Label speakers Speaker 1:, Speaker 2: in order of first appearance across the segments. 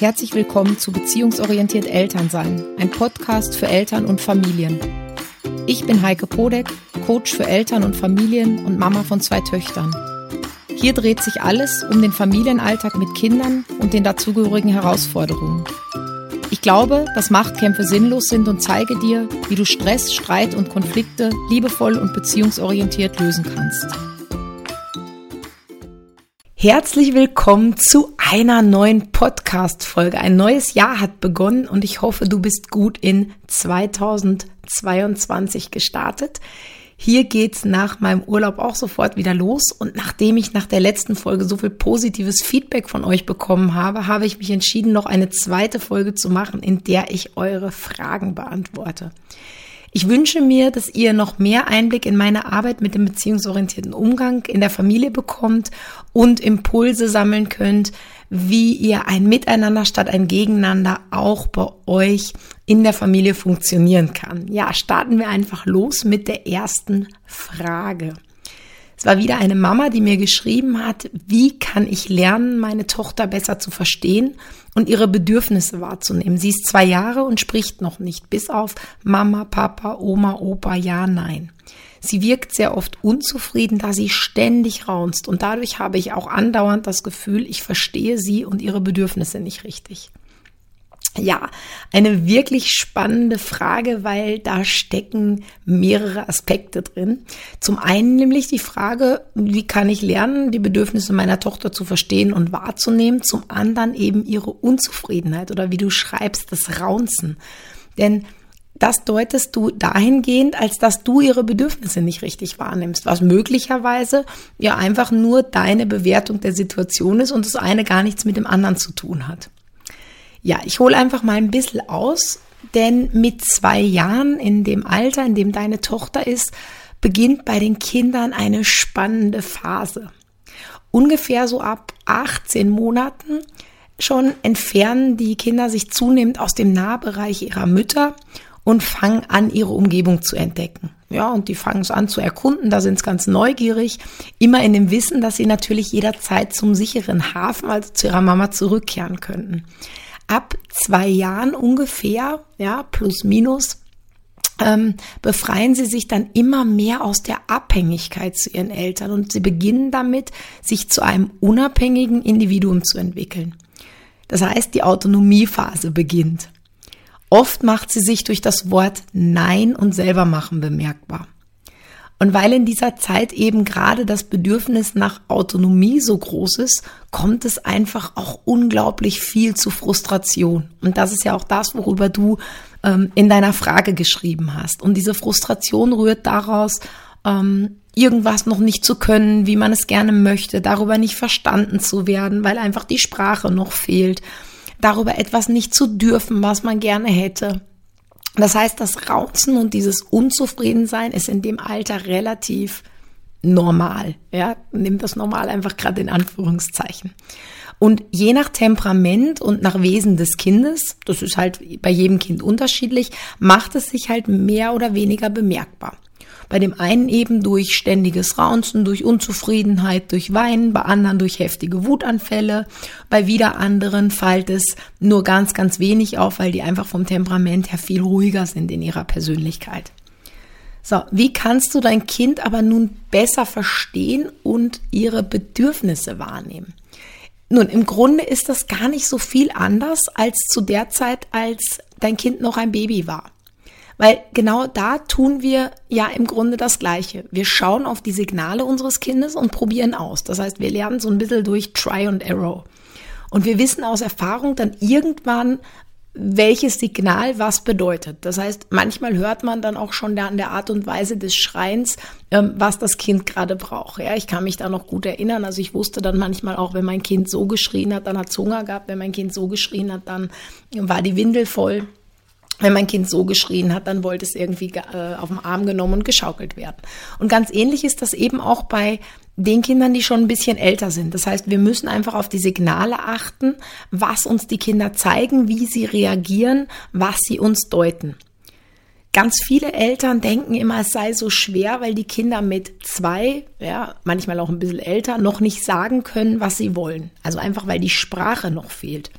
Speaker 1: Herzlich willkommen zu Beziehungsorientiert Elternsein, ein Podcast für Eltern und Familien. Ich bin Heike Podek, Coach für Eltern und Familien und Mama von zwei Töchtern. Hier dreht sich alles um den Familienalltag mit Kindern und den dazugehörigen Herausforderungen. Ich glaube, dass Machtkämpfe sinnlos sind und zeige dir, wie du Stress, Streit und Konflikte liebevoll und beziehungsorientiert lösen kannst. Herzlich willkommen zu einer neuen Podcast-Folge. Ein neues Jahr hat begonnen und ich hoffe, du bist gut in 2022 gestartet. Hier geht's nach meinem Urlaub auch sofort wieder los und nachdem ich nach der letzten Folge so viel positives Feedback von euch bekommen habe, habe ich mich entschieden, noch eine zweite Folge zu machen, in der ich eure Fragen beantworte. Ich wünsche mir, dass ihr noch mehr Einblick in meine Arbeit mit dem beziehungsorientierten Umgang in der Familie bekommt und Impulse sammeln könnt, wie ihr ein Miteinander statt ein Gegeneinander auch bei euch in der Familie funktionieren kann. Ja, starten wir einfach los mit der ersten Frage. Es war wieder eine Mama, die mir geschrieben hat, wie kann ich lernen, meine Tochter besser zu verstehen und ihre Bedürfnisse wahrzunehmen. Sie ist zwei Jahre und spricht noch nicht, bis auf Mama, Papa, Oma, Opa, ja, nein. Sie wirkt sehr oft unzufrieden, da sie ständig raunzt und dadurch habe ich auch andauernd das Gefühl, ich verstehe sie und ihre Bedürfnisse nicht richtig. Ja, eine wirklich spannende Frage, weil da stecken mehrere Aspekte drin. Zum einen nämlich die Frage, wie kann ich lernen, die Bedürfnisse meiner Tochter zu verstehen und wahrzunehmen. Zum anderen eben ihre Unzufriedenheit oder wie du schreibst, das Raunzen. Denn das deutest du dahingehend, als dass du ihre Bedürfnisse nicht richtig wahrnimmst, was möglicherweise ja einfach nur deine Bewertung der Situation ist und das eine gar nichts mit dem anderen zu tun hat. Ja, ich hole einfach mal ein bisschen aus, denn mit zwei Jahren in dem Alter, in dem deine Tochter ist, beginnt bei den Kindern eine spannende Phase. Ungefähr so ab 18 Monaten schon entfernen die Kinder sich zunehmend aus dem Nahbereich ihrer Mütter und fangen an, ihre Umgebung zu entdecken. Ja, und die fangen es an zu erkunden, da sind sie ganz neugierig, immer in dem Wissen, dass sie natürlich jederzeit zum sicheren Hafen, also zu ihrer Mama zurückkehren könnten ab zwei Jahren ungefähr, ja, plus minus, ähm, befreien sie sich dann immer mehr aus der Abhängigkeit zu ihren Eltern und sie beginnen damit, sich zu einem unabhängigen Individuum zu entwickeln. Das heißt, die Autonomiephase beginnt. Oft macht sie sich durch das Wort Nein und selber machen bemerkbar. Und weil in dieser Zeit eben gerade das Bedürfnis nach Autonomie so groß ist, kommt es einfach auch unglaublich viel zu Frustration. Und das ist ja auch das, worüber du ähm, in deiner Frage geschrieben hast. Und diese Frustration rührt daraus, ähm, irgendwas noch nicht zu können, wie man es gerne möchte, darüber nicht verstanden zu werden, weil einfach die Sprache noch fehlt, darüber etwas nicht zu dürfen, was man gerne hätte. Das heißt, das Rauzen und dieses Unzufriedensein ist in dem Alter relativ normal. Ja, nimm das normal einfach gerade in Anführungszeichen. Und je nach Temperament und nach Wesen des Kindes, das ist halt bei jedem Kind unterschiedlich, macht es sich halt mehr oder weniger bemerkbar. Bei dem einen eben durch ständiges Raunzen, durch Unzufriedenheit, durch Weinen, bei anderen durch heftige Wutanfälle, bei wieder anderen fällt es nur ganz, ganz wenig auf, weil die einfach vom Temperament her viel ruhiger sind in ihrer Persönlichkeit. So, wie kannst du dein Kind aber nun besser verstehen und ihre Bedürfnisse wahrnehmen? Nun, im Grunde ist das gar nicht so viel anders als zu der Zeit, als dein Kind noch ein Baby war. Weil genau da tun wir ja im Grunde das Gleiche. Wir schauen auf die Signale unseres Kindes und probieren aus. Das heißt, wir lernen so ein bisschen durch Try and Error. Und wir wissen aus Erfahrung dann irgendwann, welches Signal was bedeutet. Das heißt, manchmal hört man dann auch schon an der Art und Weise des Schreins, ähm, was das Kind gerade braucht. Ja, ich kann mich da noch gut erinnern. Also ich wusste dann manchmal auch, wenn mein Kind so geschrien hat, dann hat es Hunger gehabt. Wenn mein Kind so geschrien hat, dann war die Windel voll wenn mein Kind so geschrien hat, dann wollte es irgendwie äh, auf den Arm genommen und geschaukelt werden. Und ganz ähnlich ist das eben auch bei den Kindern, die schon ein bisschen älter sind. Das heißt, wir müssen einfach auf die Signale achten, was uns die Kinder zeigen, wie sie reagieren, was sie uns deuten. Ganz viele Eltern denken immer, es sei so schwer, weil die Kinder mit zwei, ja, manchmal auch ein bisschen älter, noch nicht sagen können, was sie wollen. Also einfach, weil die Sprache noch fehlt.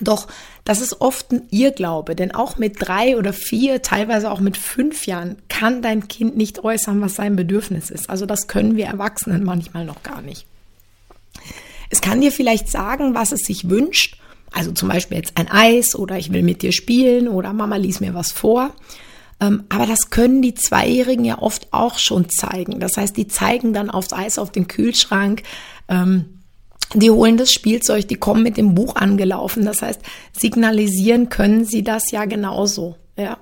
Speaker 1: Doch das ist oft ein Irrglaube, denn auch mit drei oder vier, teilweise auch mit fünf Jahren kann dein Kind nicht äußern, was sein Bedürfnis ist. Also das können wir Erwachsenen manchmal noch gar nicht. Es kann dir vielleicht sagen, was es sich wünscht. Also zum Beispiel jetzt ein Eis oder ich will mit dir spielen oder Mama lies mir was vor. Ähm, aber das können die Zweijährigen ja oft auch schon zeigen. Das heißt, die zeigen dann aufs Eis auf den Kühlschrank. Ähm, die holen das Spielzeug, die kommen mit dem Buch angelaufen. Das heißt, signalisieren können sie das ja genauso. Ja.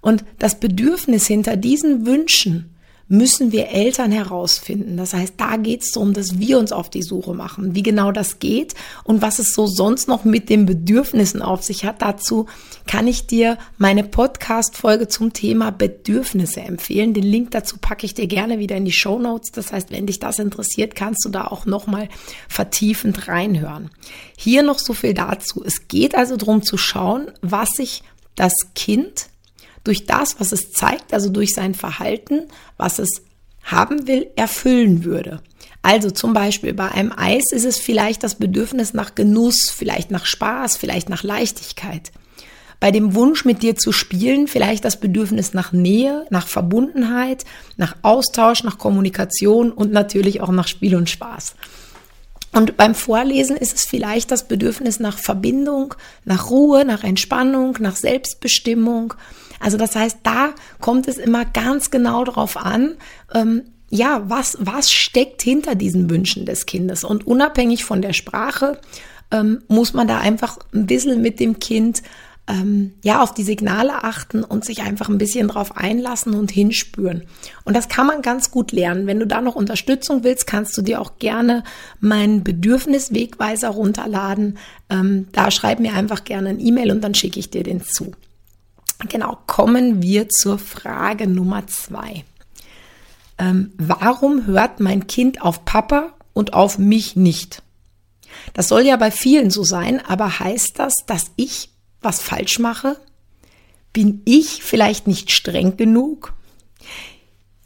Speaker 1: Und das Bedürfnis hinter diesen Wünschen müssen wir Eltern herausfinden. Das heißt, da geht es darum, dass wir uns auf die Suche machen, wie genau das geht und was es so sonst noch mit den Bedürfnissen auf sich hat. Dazu kann ich dir meine Podcast-Folge zum Thema Bedürfnisse empfehlen. Den Link dazu packe ich dir gerne wieder in die Show Notes. Das heißt, wenn dich das interessiert, kannst du da auch nochmal vertiefend reinhören. Hier noch so viel dazu. Es geht also darum zu schauen, was sich das Kind durch das, was es zeigt, also durch sein Verhalten, was es haben will, erfüllen würde. Also zum Beispiel bei einem Eis ist es vielleicht das Bedürfnis nach Genuss, vielleicht nach Spaß, vielleicht nach Leichtigkeit. Bei dem Wunsch, mit dir zu spielen, vielleicht das Bedürfnis nach Nähe, nach Verbundenheit, nach Austausch, nach Kommunikation und natürlich auch nach Spiel und Spaß. Und beim Vorlesen ist es vielleicht das Bedürfnis nach Verbindung, nach Ruhe, nach Entspannung, nach Selbstbestimmung, also das heißt, da kommt es immer ganz genau darauf an, ähm, ja, was, was steckt hinter diesen Wünschen des Kindes? Und unabhängig von der Sprache ähm, muss man da einfach ein bisschen mit dem Kind ähm, ja auf die Signale achten und sich einfach ein bisschen drauf einlassen und hinspüren. Und das kann man ganz gut lernen. Wenn du da noch Unterstützung willst, kannst du dir auch gerne meinen Bedürfniswegweiser runterladen. Ähm, da schreib mir einfach gerne ein E-Mail und dann schicke ich dir den zu. Genau, kommen wir zur Frage Nummer zwei. Ähm, warum hört mein Kind auf Papa und auf mich nicht? Das soll ja bei vielen so sein, aber heißt das, dass ich was falsch mache? Bin ich vielleicht nicht streng genug?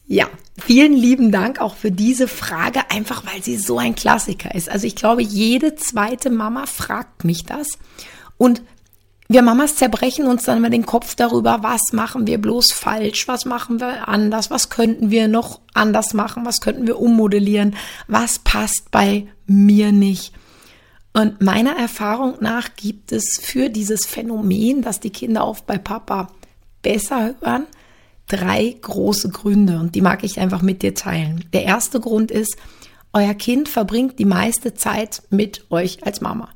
Speaker 1: Ja, vielen lieben Dank auch für diese Frage, einfach weil sie so ein Klassiker ist. Also ich glaube, jede zweite Mama fragt mich das. Und wir Mamas zerbrechen uns dann immer den Kopf darüber, was machen wir bloß falsch, was machen wir anders, was könnten wir noch anders machen, was könnten wir ummodellieren, was passt bei mir nicht. Und meiner Erfahrung nach gibt es für dieses Phänomen, dass die Kinder oft bei Papa besser hören, drei große Gründe und die mag ich einfach mit dir teilen. Der erste Grund ist, euer Kind verbringt die meiste Zeit mit euch als Mama.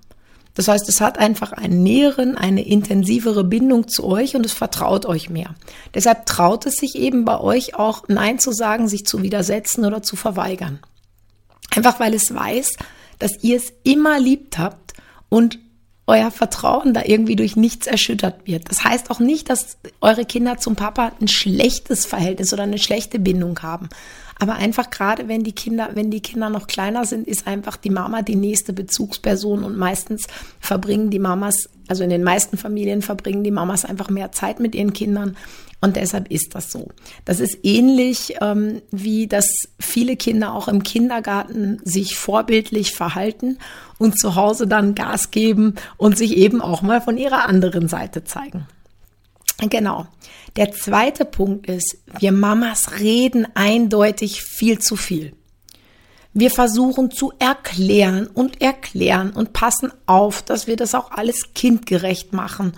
Speaker 1: Das heißt, es hat einfach einen näheren, eine intensivere Bindung zu euch und es vertraut euch mehr. Deshalb traut es sich eben bei euch auch Nein zu sagen, sich zu widersetzen oder zu verweigern. Einfach weil es weiß, dass ihr es immer liebt habt und euer Vertrauen da irgendwie durch nichts erschüttert wird. Das heißt auch nicht, dass eure Kinder zum Papa ein schlechtes Verhältnis oder eine schlechte Bindung haben. Aber einfach gerade, wenn die Kinder, wenn die Kinder noch kleiner sind, ist einfach die Mama die nächste Bezugsperson und meistens verbringen die Mamas, also in den meisten Familien verbringen die Mamas einfach mehr Zeit mit ihren Kindern. Und deshalb ist das so. Das ist ähnlich ähm, wie, dass viele Kinder auch im Kindergarten sich vorbildlich verhalten und zu Hause dann Gas geben und sich eben auch mal von ihrer anderen Seite zeigen. Genau. Der zweite Punkt ist, wir Mamas reden eindeutig viel zu viel. Wir versuchen zu erklären und erklären und passen auf, dass wir das auch alles kindgerecht machen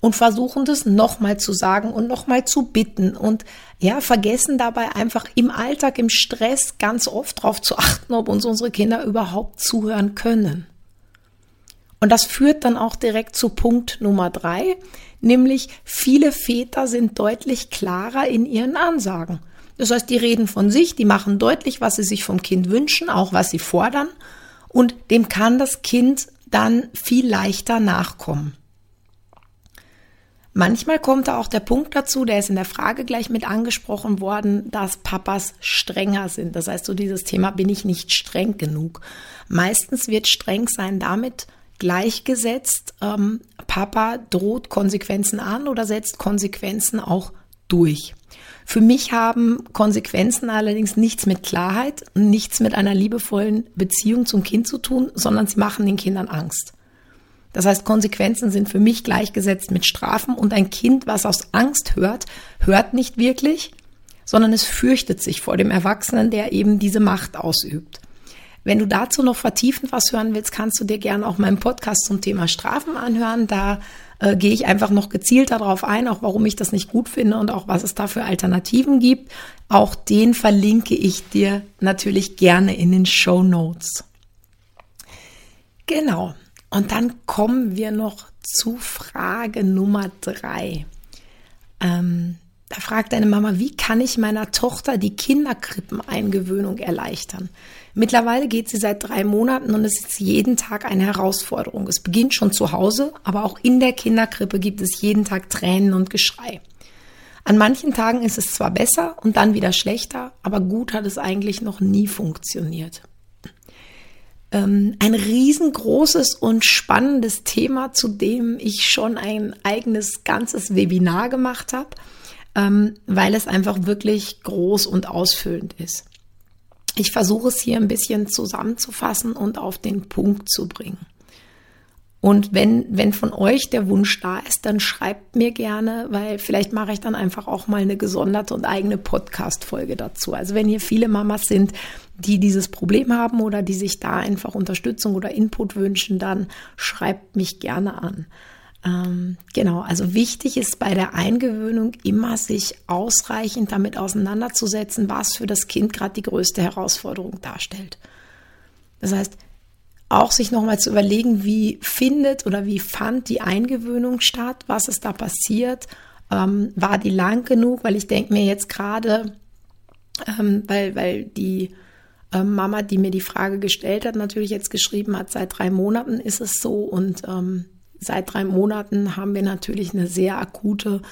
Speaker 1: und versuchen das nochmal zu sagen und nochmal zu bitten und ja, vergessen dabei einfach im Alltag, im Stress ganz oft darauf zu achten, ob uns unsere Kinder überhaupt zuhören können. Und das führt dann auch direkt zu Punkt Nummer drei, nämlich viele Väter sind deutlich klarer in ihren Ansagen. Das heißt, die reden von sich, die machen deutlich, was sie sich vom Kind wünschen, auch was sie fordern, und dem kann das Kind dann viel leichter nachkommen. Manchmal kommt da auch der Punkt dazu, der ist in der Frage gleich mit angesprochen worden, dass Papas strenger sind. Das heißt, so dieses Thema bin ich nicht streng genug. Meistens wird streng sein damit gleichgesetzt, ähm, Papa droht Konsequenzen an oder setzt Konsequenzen auch durch. Für mich haben Konsequenzen allerdings nichts mit Klarheit, nichts mit einer liebevollen Beziehung zum Kind zu tun, sondern sie machen den Kindern Angst. Das heißt, Konsequenzen sind für mich gleichgesetzt mit Strafen und ein Kind, was aus Angst hört, hört nicht wirklich, sondern es fürchtet sich vor dem Erwachsenen, der eben diese Macht ausübt. Wenn du dazu noch vertiefend was hören willst, kannst du dir gerne auch meinen Podcast zum Thema Strafen anhören. Da äh, gehe ich einfach noch gezielter darauf ein, auch warum ich das nicht gut finde und auch was es da für Alternativen gibt. Auch den verlinke ich dir natürlich gerne in den Show Notes. Genau. Und dann kommen wir noch zu Frage Nummer drei. Ähm, da fragt deine Mama, wie kann ich meiner Tochter die Kinderkrippeneingewöhnung erleichtern? Mittlerweile geht sie seit drei Monaten und es ist jeden Tag eine Herausforderung. Es beginnt schon zu Hause, aber auch in der Kinderkrippe gibt es jeden Tag Tränen und Geschrei. An manchen Tagen ist es zwar besser und dann wieder schlechter, aber gut hat es eigentlich noch nie funktioniert. Ähm, ein riesengroßes und spannendes Thema, zu dem ich schon ein eigenes ganzes Webinar gemacht habe ähm, weil es einfach wirklich groß und ausfüllend ist. Ich versuche es hier ein bisschen zusammenzufassen und auf den Punkt zu bringen. Und wenn, wenn von euch der Wunsch da ist, dann schreibt mir gerne, weil vielleicht mache ich dann einfach auch mal eine gesonderte und eigene Podcast-Folge dazu. Also wenn hier viele Mamas sind, die dieses Problem haben oder die sich da einfach Unterstützung oder Input wünschen, dann schreibt mich gerne an. Ähm, genau, also wichtig ist bei der Eingewöhnung immer sich ausreichend damit auseinanderzusetzen, was für das Kind gerade die größte Herausforderung darstellt. Das heißt, auch sich nochmal zu überlegen, wie findet oder wie fand die Eingewöhnung statt, was ist da passiert, ähm, war die lang genug, weil ich denke mir jetzt gerade, ähm, weil, weil die ähm, Mama, die mir die Frage gestellt hat, natürlich jetzt geschrieben hat, seit drei Monaten ist es so und ähm, Seit drei Monaten haben wir natürlich eine sehr akute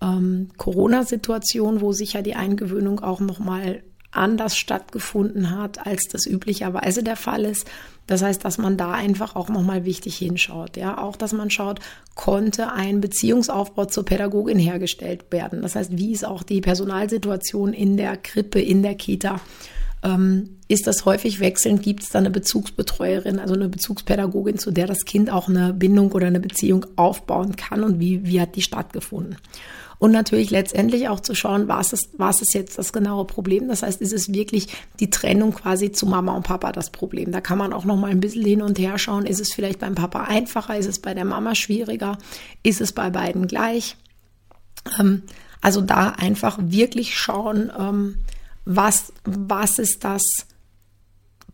Speaker 1: ähm, Corona-Situation, wo sicher die Eingewöhnung auch nochmal anders stattgefunden hat, als das üblicherweise der Fall ist. Das heißt, dass man da einfach auch nochmal wichtig hinschaut. Ja, auch, dass man schaut, konnte ein Beziehungsaufbau zur Pädagogin hergestellt werden? Das heißt, wie ist auch die Personalsituation in der Krippe, in der Kita? Ähm, ist das häufig wechselnd, gibt es da eine Bezugsbetreuerin, also eine Bezugspädagogin, zu der das Kind auch eine Bindung oder eine Beziehung aufbauen kann und wie, wie hat die stattgefunden. Und natürlich letztendlich auch zu schauen, was ist, was ist jetzt das genaue Problem. Das heißt, ist es wirklich die Trennung quasi zu Mama und Papa das Problem. Da kann man auch noch mal ein bisschen hin und her schauen. Ist es vielleicht beim Papa einfacher? Ist es bei der Mama schwieriger? Ist es bei beiden gleich? Ähm, also da einfach wirklich schauen, ähm, was, was ist das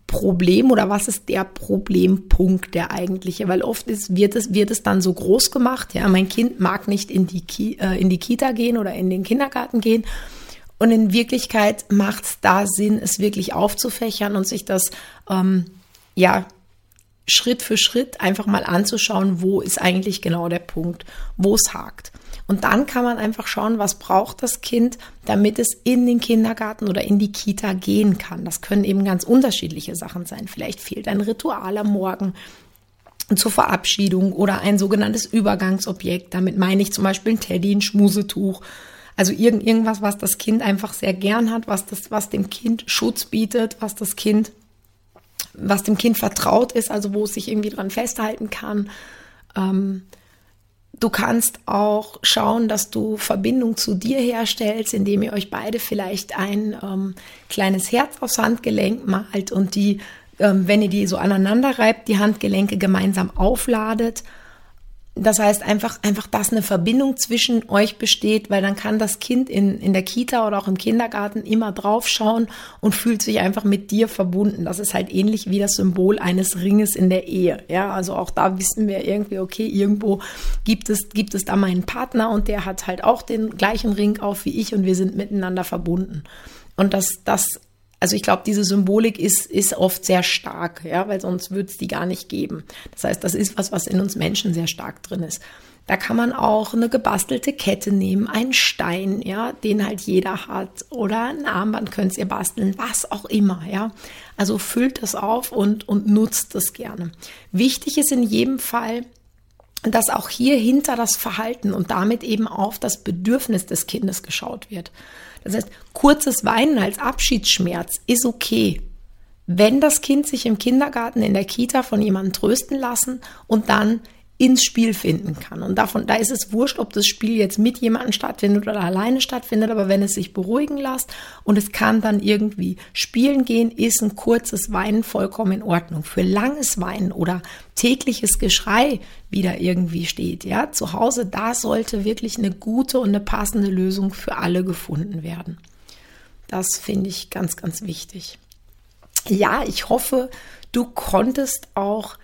Speaker 1: Problem oder was ist der Problempunkt, der eigentliche? Weil oft ist, wird, es, wird es dann so groß gemacht, ja, mein Kind mag nicht in die, Ki äh, in die Kita gehen oder in den Kindergarten gehen. Und in Wirklichkeit macht es da Sinn, es wirklich aufzufächern und sich das ähm, ja Schritt für Schritt einfach mal anzuschauen, wo ist eigentlich genau der Punkt, wo es hakt. Und dann kann man einfach schauen, was braucht das Kind, damit es in den Kindergarten oder in die Kita gehen kann. Das können eben ganz unterschiedliche Sachen sein. Vielleicht fehlt ein Ritual am Morgen zur Verabschiedung oder ein sogenanntes Übergangsobjekt. Damit meine ich zum Beispiel ein Teddy, ein Schmusetuch. Also irgend, irgendwas, was das Kind einfach sehr gern hat, was das, was dem Kind Schutz bietet, was das Kind, was dem Kind vertraut ist, also wo es sich irgendwie dran festhalten kann. Ähm, Du kannst auch schauen, dass du Verbindung zu dir herstellst, indem ihr euch beide vielleicht ein ähm, kleines Herz aufs Handgelenk malt und die, ähm, wenn ihr die so aneinander reibt, die Handgelenke gemeinsam aufladet das heißt einfach, einfach, dass eine Verbindung zwischen euch besteht, weil dann kann das Kind in, in der Kita oder auch im Kindergarten immer draufschauen und fühlt sich einfach mit dir verbunden. Das ist halt ähnlich wie das Symbol eines Ringes in der Ehe. Ja, also auch da wissen wir irgendwie, okay, irgendwo gibt es, gibt es da meinen Partner und der hat halt auch den gleichen Ring auf wie ich und wir sind miteinander verbunden. Und das, das also ich glaube, diese Symbolik ist, ist oft sehr stark, ja, weil sonst würde es die gar nicht geben. Das heißt, das ist was, was in uns Menschen sehr stark drin ist. Da kann man auch eine gebastelte Kette nehmen, einen Stein, ja, den halt jeder hat, oder ein Armband könnt ihr basteln, was auch immer, ja. Also füllt das auf und, und nutzt das gerne. Wichtig ist in jedem Fall, dass auch hier hinter das Verhalten und damit eben auf das Bedürfnis des Kindes geschaut wird. Das heißt, kurzes Weinen als Abschiedsschmerz ist okay. Wenn das Kind sich im Kindergarten, in der Kita von jemandem trösten lassen und dann ins Spiel finden kann. Und davon, da ist es wurscht, ob das Spiel jetzt mit jemandem stattfindet oder alleine stattfindet, aber wenn es sich beruhigen lässt und es kann dann irgendwie spielen gehen, ist ein kurzes Weinen vollkommen in Ordnung. Für langes Weinen oder tägliches Geschrei wieder irgendwie steht, ja, zu Hause, da sollte wirklich eine gute und eine passende Lösung für alle gefunden werden. Das finde ich ganz, ganz wichtig. Ja, ich hoffe, du konntest auch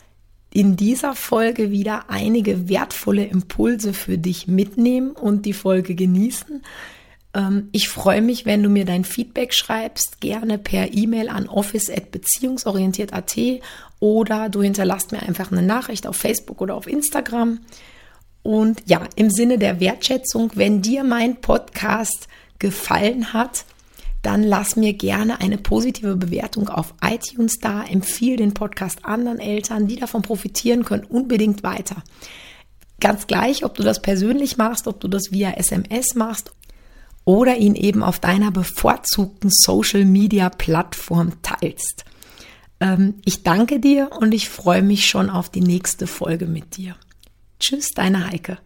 Speaker 1: in dieser Folge wieder einige wertvolle Impulse für dich mitnehmen und die Folge genießen. Ähm, ich freue mich, wenn du mir dein Feedback schreibst, gerne per E-Mail an office.beziehungsorientiert.at oder du hinterlasst mir einfach eine Nachricht auf Facebook oder auf Instagram. Und ja, im Sinne der Wertschätzung, wenn dir mein Podcast gefallen hat, dann lass mir gerne eine positive Bewertung auf iTunes da. Empfehle den Podcast anderen Eltern, die davon profitieren können, unbedingt weiter. Ganz gleich, ob du das persönlich machst, ob du das via SMS machst oder ihn eben auf deiner bevorzugten Social Media Plattform teilst. Ähm, ich danke dir und ich freue mich schon auf die nächste Folge mit dir. Tschüss, deine Heike.